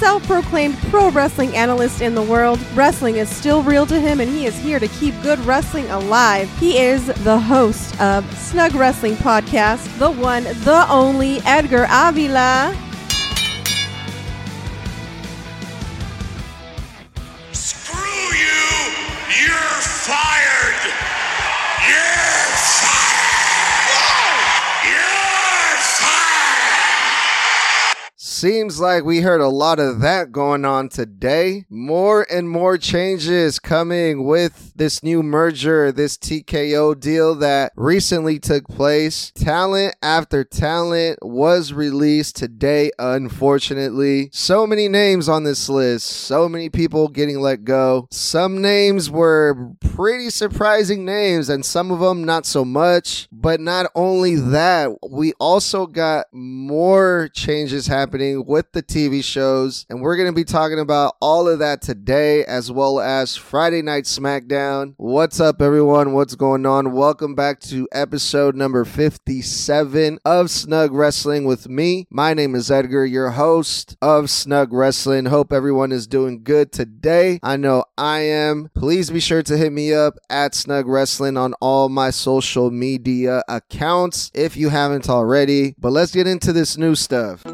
self proclaimed pro wrestling analyst in the world. Wrestling is still real to him, and he is here to keep good wrestling alive. He is the host of Snug Wrestling Podcast, the one, the only Edgar Avila. Seems like we heard a lot of that going on today. More and more changes coming with this new merger, this TKO deal that recently took place. Talent after talent was released today, unfortunately. So many names on this list, so many people getting let go. Some names were pretty surprising names, and some of them not so much. But not only that, we also got more changes happening with the TV shows, and we're going to be talking about all of that today, as well as Friday Night SmackDown. What's up, everyone? What's going on? Welcome back to episode number 57 of Snug Wrestling with me. My name is Edgar, your host of Snug Wrestling. Hope everyone is doing good today. I know I am. Please be sure to hit me up at Snug Wrestling on all my social media accounts if you haven't already. But let's get into this new stuff.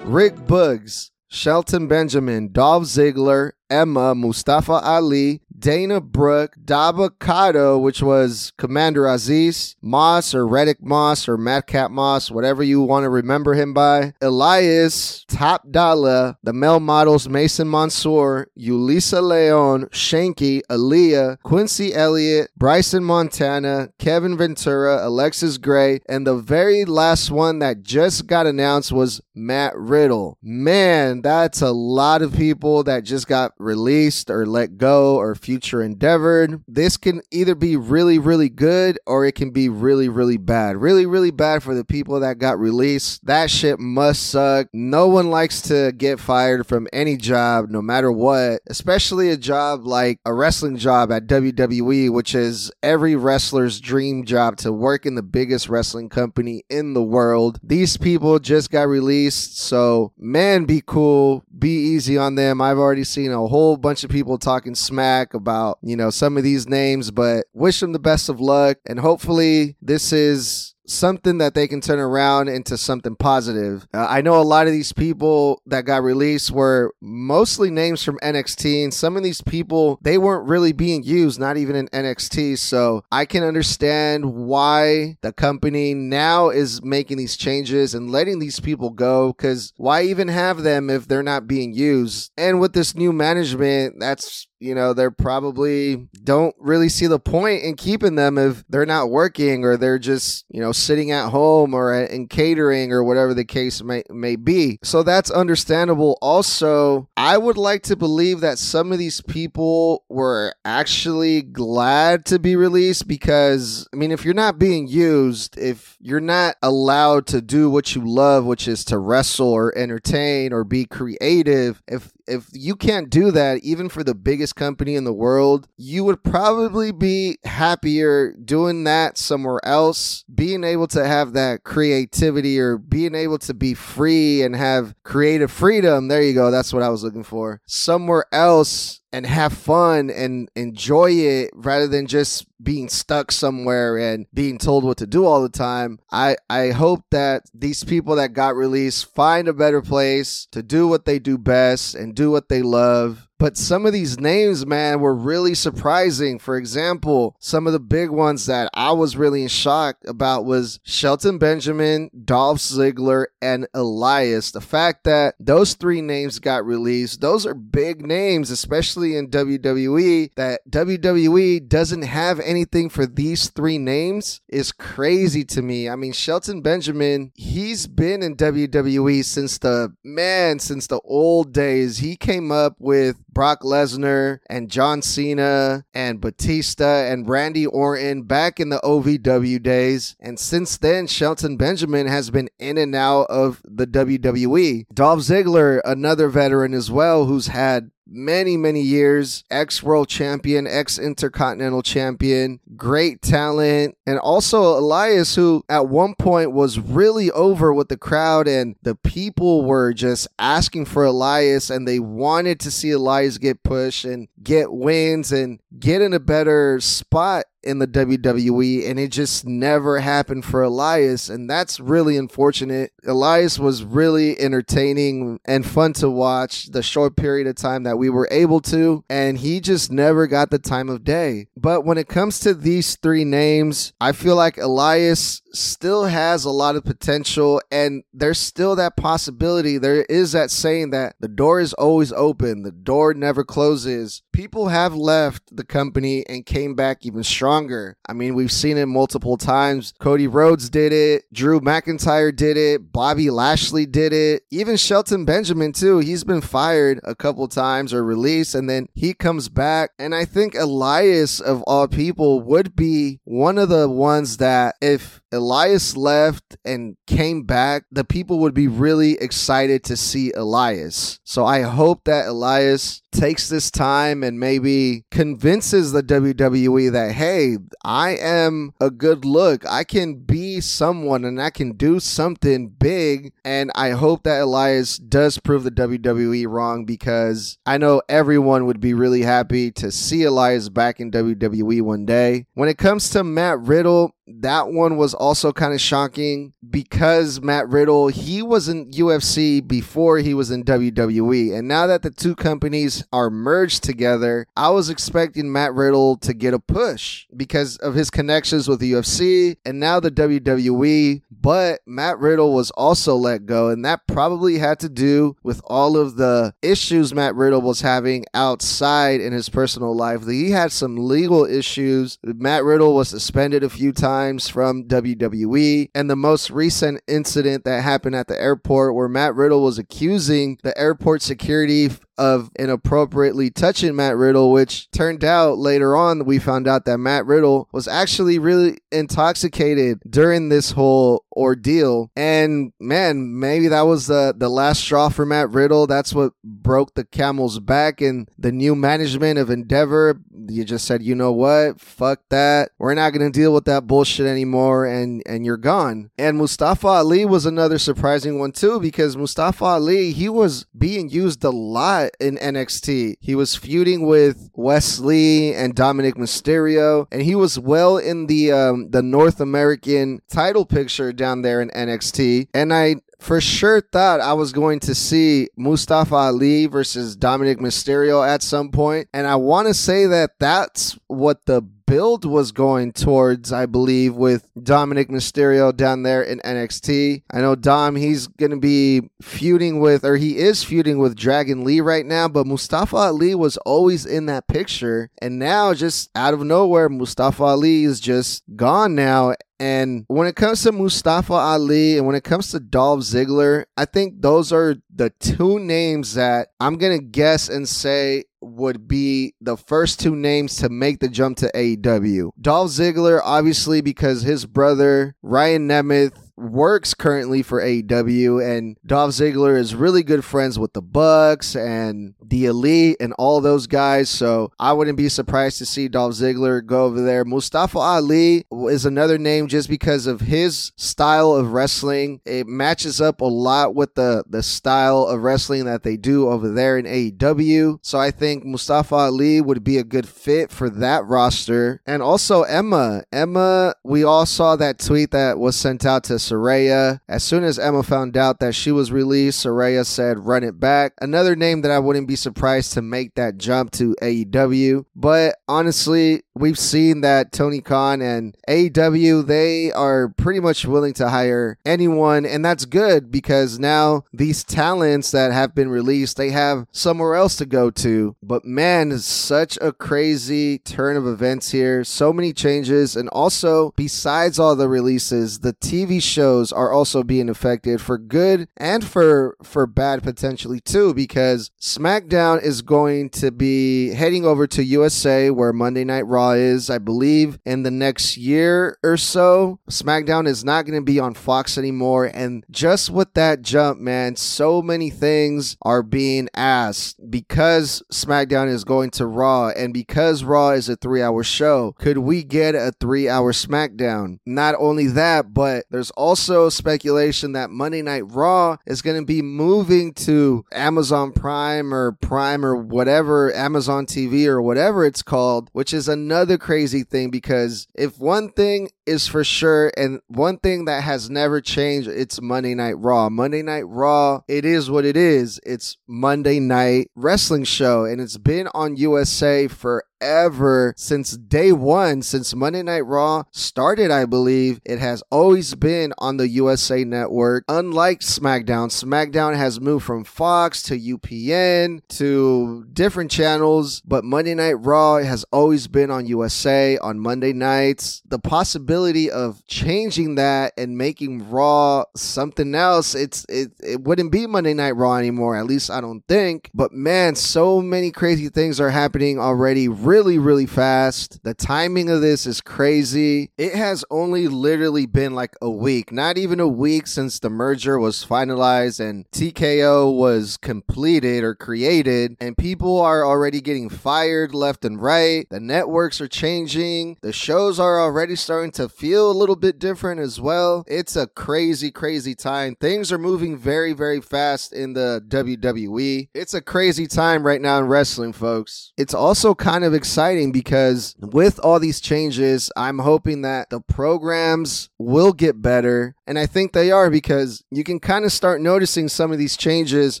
Rick Boogs, Shelton Benjamin, Dolph Ziggler, Emma, Mustafa Ali, Dana Brooke, Dabba-Kato, which was Commander Azeez, Moss or Reddick Moss or Madcap Moss, whatever you want to remember him by, Elias, Top the male models Mason Mansour, Ulisa Leon, Shanky, Aliyah, Quincy Elliott, Bryson Montana, Kevin Ventura, Alexis Gray, and the very last one that just got announced was Matt Riddle. Man, that's a lot of people that just got released or let go or future endeavored. This can either be really, really good or it can be really, really bad. Really, really bad for the people that got released. That shit must suck. No one likes to get fired from any job, no matter what, especially a job like a wrestling job at WWE, which is every wrestler's dream job to work in the biggest wrestling company in the world. These people just got released, so man, be cool, be easy on them. I've already seen a whole bunch of people talking smack about, you know, some of these names, but wish them the best of luck. And hopefully, this is something that they can turn around into something positive. Uh, I know a lot of these people that got released were mostly names from NXT, and some of these people they weren't really being used, not even in NXT. So I can understand why the company now is making these changes and letting these people go. Because why even have them if they're not being used? And with this new management, that's you know, they're probably don't really see the point in keeping them if they're not working or they're just, you know, sitting at home or in catering or whatever the case may, may be. So that's understandable. Also, I would like to believe that some of these people were actually glad to be released because, I mean, if you're not being used, if you're not allowed to do what you love, which is to wrestle or entertain or be creative, if if you can't do that even for the biggest company in the world, you would probably be happier doing that somewhere else, being able to have that creativity or being able to be free and have creative freedom. There you go. That's what I was looking for. Somewhere else and have fun and enjoy it rather than just being stuck somewhere and being told what to do all the time. I, I hope that these people that got released find a better place to do what they do best and do what they love. But some of these names, man, were really surprising. For example, some of the big ones that I was really in shock about was Shelton Benjamin, Dolph Ziggler, and Elias. The fact that those three names got released, those are big names, especially especially in WWE, that WWE doesn't have anything for these three names is crazy to me. I mean, Shelton Benjamin, he's been in WWE since the man, since the old days. He came up with Brock Lesnar and John Cena and Batista and Randy Orton back in the OVW days. And since then, Shelton Benjamin has been in and out of the WWE. Dolph Ziggler, another veteran as well, who's had many, many years, ex world champion, ex intercontinental champion, great talent, and also Elias, who at one point was really over with the crowd, and the people were just asking for Elias, and they wanted to see Elias get pushed and get wins and get in a better spot in the WWE, and it just never happened for Elias, and that's really unfortunate. Elias was really entertaining and fun to watch the short period of time that we were able to, and he just never got the time of day. But when it comes to these three names, I feel like Elias still has a lot of potential, and there's still that possibility. There is that saying that the door is always open, the door never closes. People have left the company and came back even stronger. I mean, we've seen it multiple times. Cody Rhodes did it, Drew McIntyre did it, Bobby Lashley did it, even Shelton Benjamin, too. He's been fired a couple times or released, and then he comes back. And I think Elias, of all people, would be one of the ones that if Elias left and came back, the people would be really excited to see Elias. So I hope that Elias takes this time and maybe convinces the WWE that, hey, I am a good look. I can be someone and I can do something big. And I hope that Elias does prove the WWE wrong because I know everyone would be really happy to see Elias back in WWE one day. When it comes to Matt Riddle, that one was also kind of shocking because Matt Riddle, he was in UFC before he was in WWE. And now that the two companies are merged together, I was expecting Matt Riddle to get a push because of his connections with the UFC and now the WWE. But Matt Riddle was also let go, and that probably had to do with all of the issues Matt Riddle was having outside in his personal life. He had some legal issues. Matt Riddle was suspended a few times from WWE, and the most recent incident that happened at the airport where Matt Riddle was accusing the airport security of inappropriately touching Matt Riddle, which turned out later on we found out that Matt Riddle was actually really intoxicated during this whole ordeal. And man, maybe that was the the last straw for Matt Riddle. That's what broke the camel's back and the new management of Endeavor. You just said, you know what? Fuck that. We're not gonna deal with that bullshit anymore and and you're gone. And Mustafa Ali was another surprising one too, because Mustafa Ali, he was being used a lot in NXT. He was feuding with Wes Lee and Dominic Mysterio, and he was well in the um, the North American title picture down there in NXT. And I for sure thought I was going to see Mustafa Ali versus Dominic Mysterio at some point, and I want to say that that's what the build was going towards, I believe, with Dominic Mysterio down there in NXT. I know Dom, he's going to be feuding with, or he is feuding with Dragon Lee right now, but Mustafa Ali was always in that picture. And now, just out of nowhere, Mustafa Ali is just gone now. And when it comes to Mustafa Ali and when it comes to Dolph Ziggler, I think those are the two names that I'm going to guess and say would be the first two names to make the jump to AEW. Dolph Ziggler, obviously, because his brother, Ryan Nemeth, works currently for AEW, and Dolph Ziggler is really good friends with the Bucks and the Elite and all those guys. So I wouldn't be surprised to see Dolph Ziggler go over there. Mustafa Ali is another name just because of his style of wrestling. It matches up a lot with the the style of wrestling that they do over there in AEW. So I think Mustafa Ali would be a good fit for that roster. And also Emma. Emma, we all saw that tweet that was sent out to Saraya. As soon as Emma found out that she was released, Saraya said, run it back. Another name that I wouldn't be surprised to make that jump to AEW. But honestly, we've seen that Tony Khan and AEW, they are pretty much willing to hire anyone. And that's good because now these talents that have been released, they have somewhere else to go to. But man, such a crazy turn of events here. So many changes. And also, besides all the releases, the TV shows are also being affected for good and for, for bad potentially too, because SmackDown is going to be heading over to USA where Monday Night Raw is, I believe, in the next year or so. SmackDown is not going to be on Fox anymore. And just with that jump, man, so many things are being asked because SmackDown is going to Raw and because Raw is a three hour show. Could we get a three hour SmackDown? Not only that, but there's also speculation that Monday Night Raw is going to be moving to Amazon Prime or Prime or whatever, Amazon TV or whatever it's called, which is another crazy thing because if one thing is for sure and one thing that has never changed, it's Monday Night Raw. Monday Night Raw, it is what it is. It's Monday night wrestling show and it's been on USA for ever since day one, since Monday Night Raw started, I believe, it has always been on the USA Network. Unlike SmackDown, SmackDown has moved from Fox to UPN to different channels, but Monday Night Raw has always been on USA on Monday nights. The possibility of changing that and making Raw something else, it's it, it wouldn't be Monday Night Raw anymore, at least I don't think. But man, so many crazy things are happening already really, really fast. The timing of this is crazy. It has only literally been like a week, not even a week since the merger was finalized and TKO was completed or created, and people are already getting fired left and right. The networks are changing. The shows are already starting to feel a little bit different as well. It's a crazy, crazy time. Things are moving very, very fast in the WWE. It's a crazy time right now in wrestling, folks. It's also kind of exciting because with all these changes, I'm hoping that the programs will get better. And I think they are because you can kind of start noticing some of these changes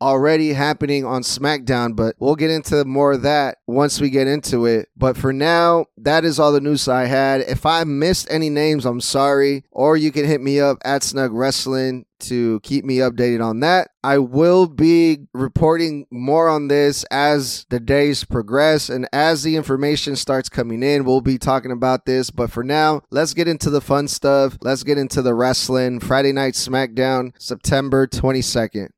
already happening on SmackDown, but we'll get into more of that once we get into it. But for now, that is all the news I had. If I missed any names, I'm sorry. Or you can hit me up at Snug Wrestling to keep me updated on that. I will be reporting more on this as the days progress and as the information starts coming in. We'll be talking about this, but for now, let's get into the fun stuff. Let's get into the wrestling. Friday Night SmackDown, September 22nd.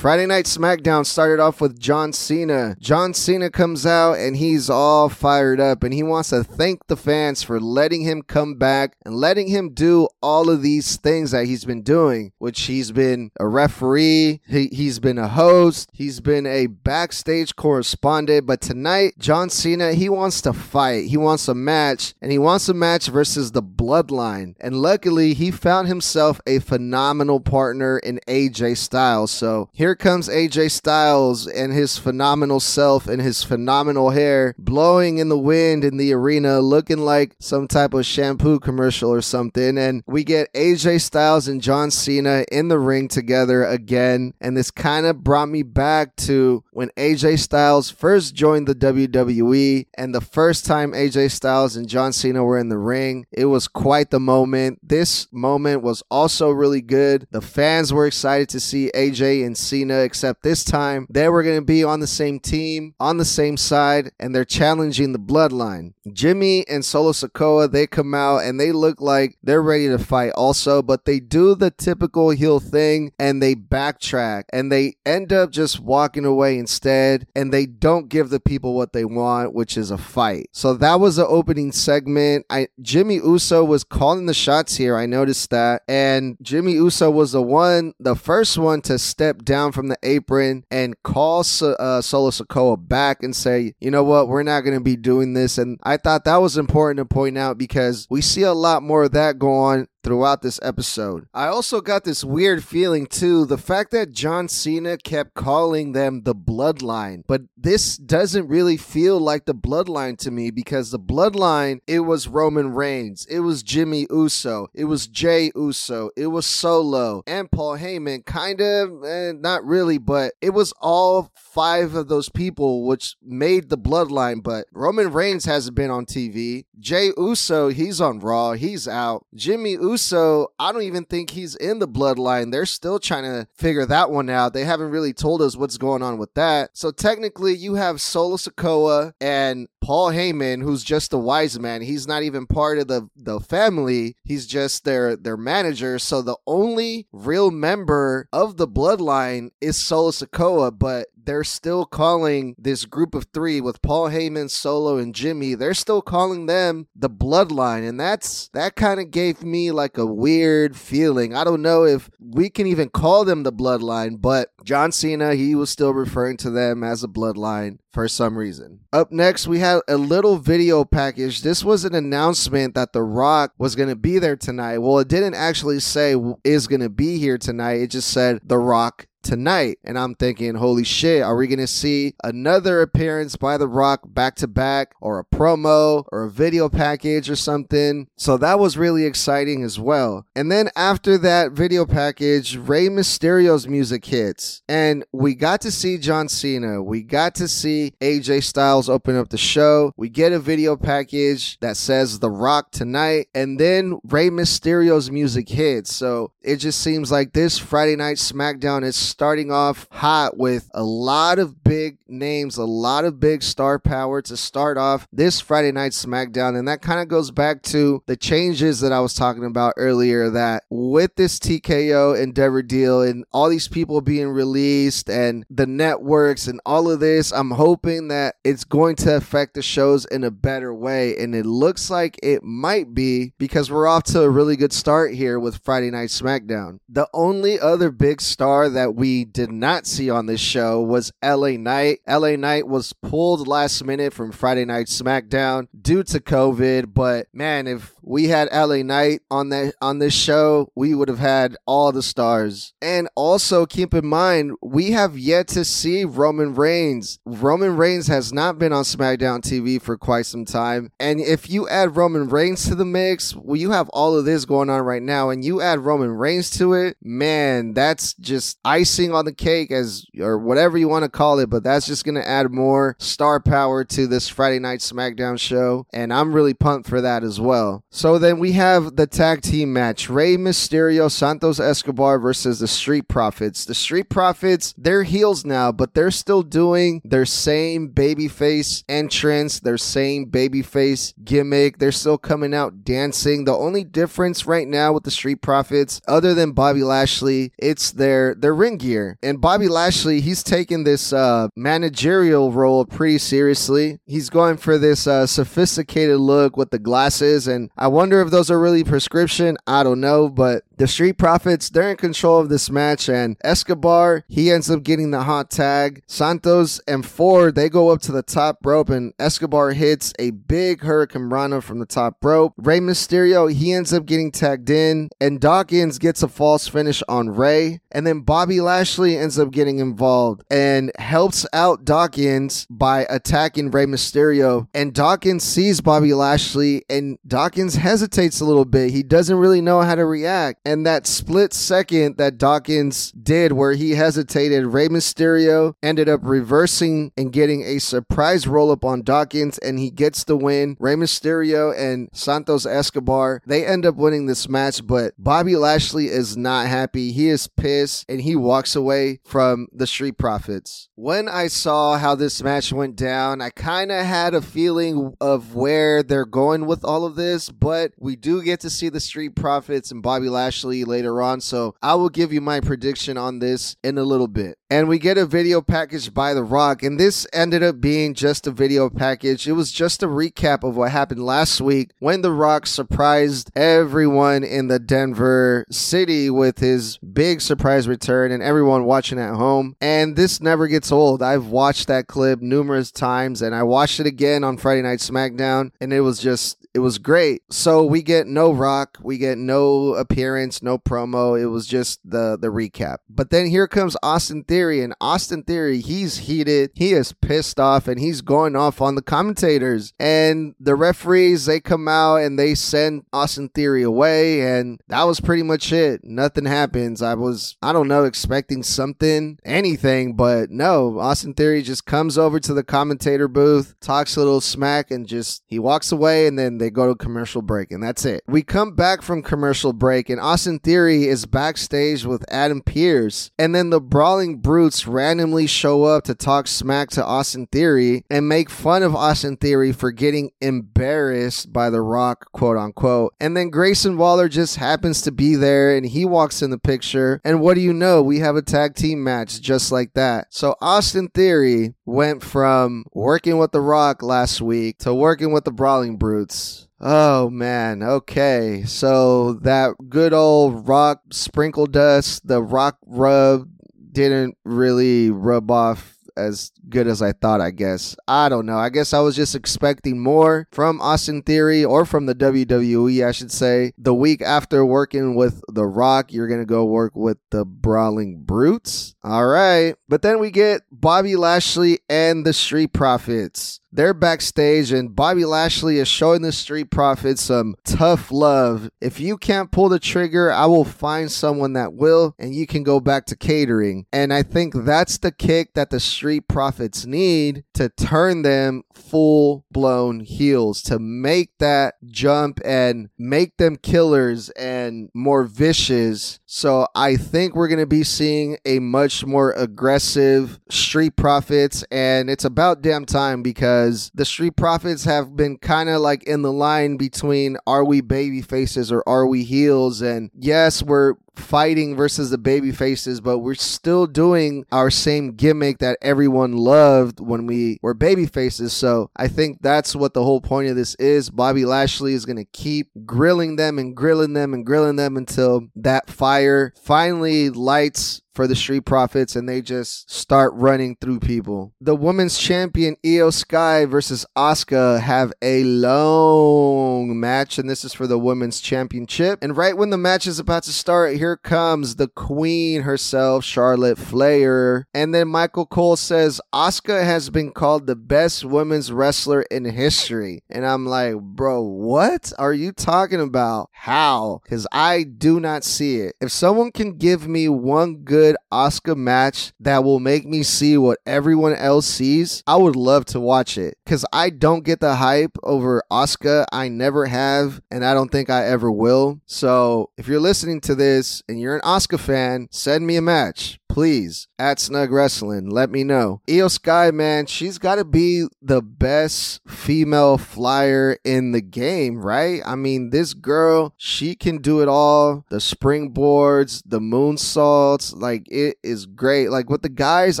Friday Night SmackDown started off with John Cena. John Cena comes out and he's all fired up and he wants to thank the fans for letting him come back and letting him do all of these things that he's been doing, which he's been a referee, he, he's been a host, he's been a backstage correspondent. But tonight, John Cena, he wants to fight, he wants a match, and he wants a match versus the Bloodline. And luckily, he found himself a phenomenal partner in AJ Styles. So here comes AJ Styles and his phenomenal self and his phenomenal hair blowing in the wind in the arena, looking like some type of shampoo commercial or something. And we get AJ Styles and John Cena in the ring together again. And this kind of brought me back to when AJ Styles first joined the WWE and the first time AJ Styles and John Cena were in the ring. It was quite the moment. This moment was also really good. The fans were excited to see AJ and Cena, except this time they were going to be on the same team, on the same side, and they're challenging the bloodline. Jimmy and Solo Sikoa, they come out and they look like they're ready to fight also, but they do the typical heel thing and they backtrack and they end up just walking away instead and they don't give the people what they want, which is a fight. So that was the opening segment. I Jimmy Uso was calling the shots here. I noticed that. And Jimmy Uso was the one, the first one to step down from the apron and call uh, Solo Sikoa back and say, you know what, we're not going to be doing this. And I thought that was important to point out because we see a lot more of that go on throughout this episode. I also got this weird feeling too the fact that John Cena kept calling them the bloodline, but this doesn't really feel like the bloodline to me because the bloodline, it was Roman Reigns, it was Jimmy Uso, it was Jey Uso, it was Solo, and Paul Heyman. Kind of, eh, not really, but it was all five of those people which made the bloodline. But Roman Reigns hasn't been on TV. Jey Uso, he's on Raw, he's out. Jimmy Uso, I don't even think he's in the bloodline. They're still trying to figure that one out. They haven't really told us what's going on with that. So technically, you have Solo Sikoa and Paul Heyman, who's just a wise man. He's not even part of the, the family. He's just their their manager. So the only real member of the bloodline is Solo Sikoa, but they're still calling this group of three with Paul Heyman, Solo, and Jimmy. They're still calling them the Bloodline, and that's that kind of gave me like a weird feeling. I don't know if we can even call them the Bloodline, but John Cena he was still referring to them as a Bloodline for some reason. Up next, we had a little video package. This was an announcement that The Rock was going to be there tonight. Well, it didn't actually say is going to be here tonight. It just said The Rock tonight. And I'm thinking, holy shit, are we going to see another appearance by The Rock back to back or a promo or a video package or something? So that was really exciting as well. And then after that video package, Rey Mysterio's music hits. And we got to see John Cena. We got to see AJ Styles open up the show. We get a video package that says The Rock tonight. And then Rey Mysterio's music hits. So it just seems like this Friday night SmackDown is starting off hot with a lot of big names, a lot of big star power to start off this Friday night SmackDown. And that kind of goes back to the changes that I was talking about earlier that with this TKO Endeavor deal and all these people being released and the networks and all of this, I'm hoping that it's going to affect the shows in a better way. And it looks like it might be because we're off to a really good start here with Friday Night SmackDown. The only other big star that we we did not see on this show was LA Knight. LA Knight was pulled last minute from Friday Night SmackDown due to COVID, but man, if we had LA Knight on that on this show, we would have had all the stars. And also keep in mind, we have yet to see Roman Reigns. Roman Reigns has not been on SmackDown TV for quite some time. And if you add Roman Reigns to the mix, well, you have all of this going on right now, and you add Roman Reigns to it, man, that's just icing on the cake as or whatever you want to call it, but that's just to add more star power to this Friday night SmackDown show and I'm really pumped for that as well. So then we have the tag team match, Rey Mysterio, Santos Escobar versus the Street Profits. The Street Profits, they're heels now, but they're still doing their same babyface entrance, their same babyface gimmick. They're still coming out dancing. The only difference right now with the Street Profits other than Bobby Lashley, it's their their ring gear. And Bobby Lashley, he's taking this uh, managerial role pretty seriously. He's going for this uh, sophisticated look with the glasses, and I wonder if those are really prescription. I don't know, but the Street Profits, they're in control of this match, and Escobar, he ends up getting the hot tag. Santos and Ford, they go up to the top rope, and Escobar hits a big hurricanrana from the top rope. Rey Mysterio, he ends up getting tagged in, and Dawkins gets a false finish on Rey, and then Bobby Lashley ends up getting involved and helps out Dawkins by attacking Rey Mysterio. And Dawkins sees Bobby Lashley, and Dawkins hesitates a little bit. He doesn't really know how to react. And that split second that Dawkins did where he hesitated, Rey Mysterio ended up reversing and getting a surprise roll up on Dawkins, and he gets the win. Rey Mysterio and Santos Escobar, they end up winning this match, but Bobby Lashley is not happy. He is pissed and he walks away from the Street Profits. When I saw how this match went down, I kind of had a feeling of where they're going with all of this, but we do get to see the Street Profits and Bobby Lashley Later on. So I will give you my prediction on this in a little bit. And we get a video package by The Rock, and this ended up being just a video package. It was just a recap of what happened last week when The Rock surprised everyone in the Denver city with his big surprise return and everyone watching at home. And this never gets old. I've watched that clip numerous times and I watched it again on Friday Night SmackDown, and it was just it was great. So we get no Rock, we get no appearance, no promo. It was just the the recap. But then here comes Austin Theory, and Austin Theory, he's heated, he is pissed off, and he's going off on the commentators. And the referees, they come out and they send Austin Theory away, and that was pretty much it. Nothing happens. I was, I don't know, expecting something, anything, but no. Austin Theory just comes over to the commentator booth, talks a little smack, and just he walks away, and then they go to commercial break, and that's it. We come back from commercial break, and Austin Theory is backstage with Adam Pearce, and then the Brawling Brutes randomly show up to talk smack to Austin Theory and make fun of Austin Theory for getting embarrassed by The Rock, quote unquote. And then Grayson Waller just happens to be there, and he walks in the picture, and what do you know? We have a tag team match just like that. So Austin Theory went from working with The Rock last week to working with the Brawling Brutes. Oh man, okay. So that good old rock sprinkle dust, the rock rub didn't really rub off as good as I thought, I guess. I don't know. I guess I was just expecting more from Austin Theory or from the WWE, I should say. The week after working with The Rock, you're going to go work with the Brawling Brutes. All right. But then we get Bobby Lashley and the Street Profits. They're backstage, and Bobby Lashley is showing the Street Profits some tough love. If you can't pull the trigger, I will find someone that will, and you can go back to catering. And I think that's the kick that the Street Profits need to turn them full blown heels, to make that jump and make them killers and more vicious. So I think we're going to be seeing a much more aggressive Street Profits, and it's about damn time because the Street Profits have been kind of like in the line between are we baby faces or are we heels? And yes, we're fighting versus the baby faces, but we're still doing our same gimmick that everyone loved when we were baby faces. So I think that's what the whole point of this is. Bobby Lashley is going to keep grilling them and grilling them and grilling them until that fire finally lights for the Street Profits and they just start running through people. The women's champion Iyo Sky versus Asuka have a long match and this is for the women's championship. And right when the match is about to start, here comes the queen herself, Charlotte Flair. And then Michael Cole says Asuka has been called the best women's wrestler in history. And I'm like, "Bro, what are you talking about? How?" Cuz I do not see it. If someone can give me one good good Asuka match that will make me see what everyone else sees, I would love to watch it. Because I don't get the hype over Asuka. I never have, and I don't think I ever will. So if you're listening to this and you're an Asuka fan, send me a match please at Snug Wrestling, let me know. Iyo Sky, man, she's got to be the best female flyer in the game, right? I mean, this girl, she can do it all. The springboards, the moonsaults, like it is great. Like with the guys,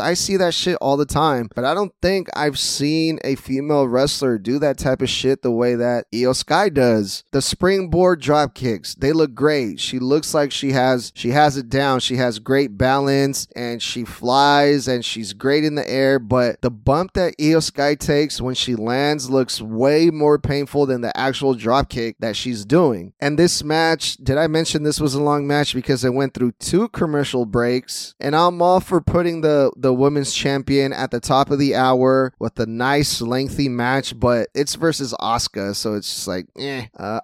I see that shit all the time, but I don't think I've seen a female wrestler do that type of shit the way that Iyo Sky does. The springboard drop kicks, they look great. She looks like she has she has it down. She has great balance and she flies and she's great in the air, but the bump that Iyo Sky takes when she lands looks way more painful than the actual drop kick that she's doing. And this match, did I mention this was a long match because it went through two commercial breaks? And I'm all for putting the the women's champion at the top of the hour with a nice lengthy match, but it's versus Asuka, so it's just like, eh. Uh,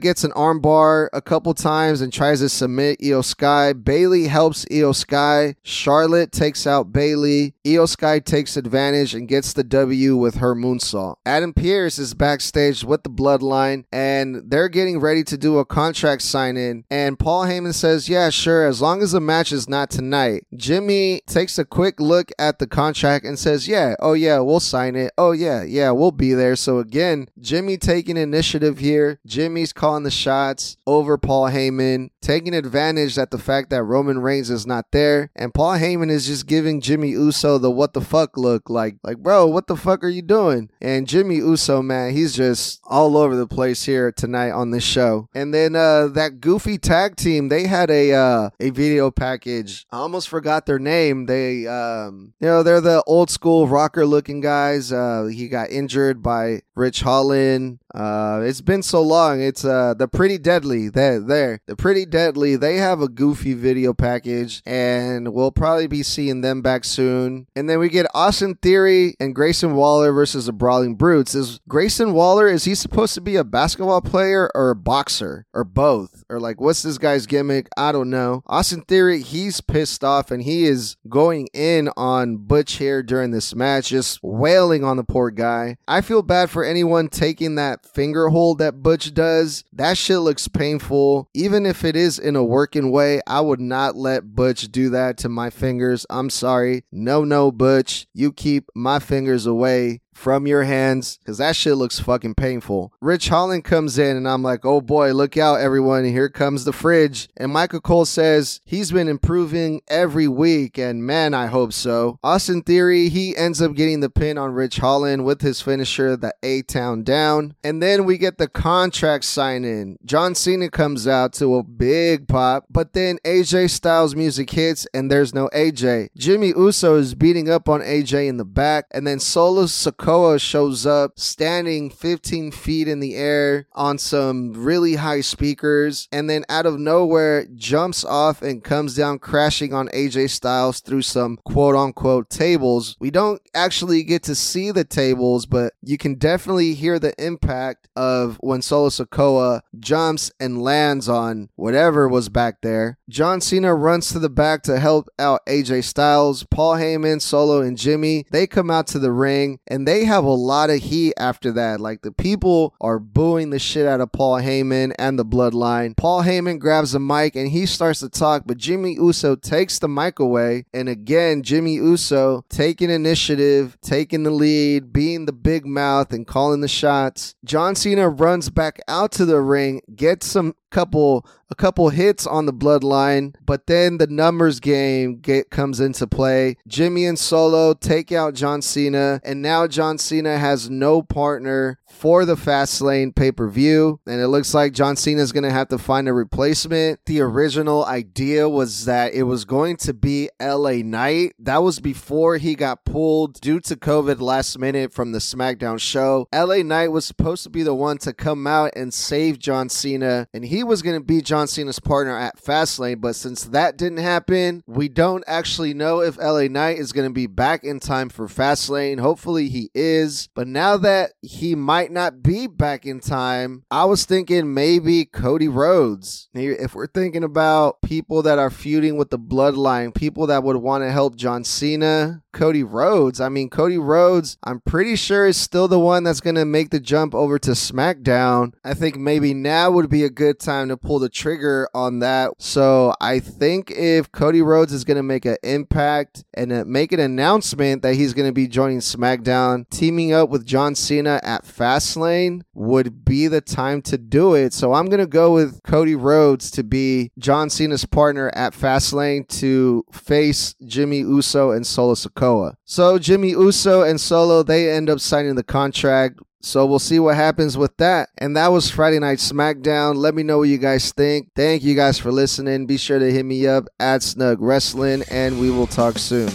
gets an armbar a couple times and tries to submit Iyo Sky. Bayley helps Iyo Sky Charlotte takes out Bayley. Iyo Sky takes advantage and gets the W with her moonsault. Adam Pearce is backstage with the bloodline and they're getting ready to do a contract sign in. And Paul Heyman says, Yeah, sure, as long as the match is not tonight. Jimmy takes a quick look at the contract and says, Yeah, oh yeah, we'll sign it. Oh yeah, yeah, we'll be there. So again, Jimmy taking initiative here. Jimmy's calling the shots over Paul Heyman, taking advantage that the fact that Roman Reigns is not there. And Paul Heyman is just giving Jimmy Uso the what the fuck look like, like, bro, what the fuck are you doing? And Jimmy Uso, man, he's just all over the place here tonight on this show. And then uh that goofy tag team, they had a uh a video package. I almost forgot their name. They um you know, they're the old school rocker looking guys. Uh he got injured by Ridge Holland. Uh, it's been so long. It's uh the Pretty Deadly. There, there, the Pretty Deadly. They have a goofy video package, and we'll probably be seeing them back soon. And then we get Austin Theory and Grayson Waller versus the Brawling Brutes. Is Grayson Waller is he supposed to be a basketball player or a boxer or both? Or like what's this guy's gimmick? I don't know. Austin Theory, he's pissed off and he is going in on Butch here during this match, just wailing on the poor guy. I feel bad for anyone taking that finger hold that Butch does, that shit looks painful. Even if it is in a working way, I would not let Butch do that to my fingers. I'm sorry. No, no, Butch. You keep my fingers away from your hands because that shit looks fucking painful. Ridge Holland comes in and I'm like, oh boy, look out, everyone. Here comes the fridge. And Michael Cole says he's been improving every week, and man, I hope so. Austin Theory, he ends up getting the pin on Ridge Holland with his finisher, the A Town Down. And then we get the contract sign in. John Cena comes out to a big pop, but then AJ Styles music hits and there's no AJ. Jimmy Uso is beating up on AJ in the back, and then Solo Sikoa shows up standing 15 feet in the air on some really high speakers, and then out of nowhere jumps off and comes down crashing on AJ Styles through some quote unquote tables. We don't actually get to see the tables, but you can definitely hear the impact of when Solo Sikoa jumps and lands on whatever was back there. John Cena runs to the back to help out AJ Styles. Paul Heyman, Solo, and Jimmy, they come out to the ring and they have a lot of heat after that. Like the people are booing the shit out of Paul Heyman and the bloodline. Paul Heyman grabs the mic and he starts to talk, but Jimmy Uso takes the mic away. And again, Jimmy Uso taking initiative, taking the lead, being the big mouth and calling the shots. John Cena runs back out to the ring, gets some couple a couple hits on the bloodline, but then the numbers game get, comes into play. Jimmy and Solo take out John Cena, and now John Cena has no partner for the Fastlane pay per view, and it looks like John Cena is going to have to find a replacement. The original idea was that it was going to be LA Knight. That was before he got pulled due to COVID last minute from the SmackDown show. LA Knight was supposed to be the one to come out and save John Cena, and he was going to be John Cena's partner at Fastlane. But since that didn't happen, we don't actually know if LA Knight is going to be back in time for Fastlane. Hopefully, he is. But now that he might not be back in time, I was thinking maybe Cody Rhodes. If we're thinking about people that are feuding with the bloodline, people that would want to help John Cena, Cody Rhodes. I mean, Cody Rhodes, I'm pretty sure is still the one that's going to make the jump over to SmackDown. I think maybe now would be a good time to pull the trigger on that. So I think if Cody Rhodes is going to make an impact and uh, make an announcement that he's going to be joining SmackDown, teaming up with John Cena at Fastlane would be the time to do it. So I'm going to go with Cody Rhodes to be John Cena's partner at Fastlane to face Jimmy Uso and Solo Sikoa. So Jimmy Uso and Solo, they end up signing the contract. So we'll see what happens with that. And that was Friday Night SmackDown. Let me know what you guys think. Thank you guys for listening. Be sure to hit me up at Snug Wrestling, and we will talk soon.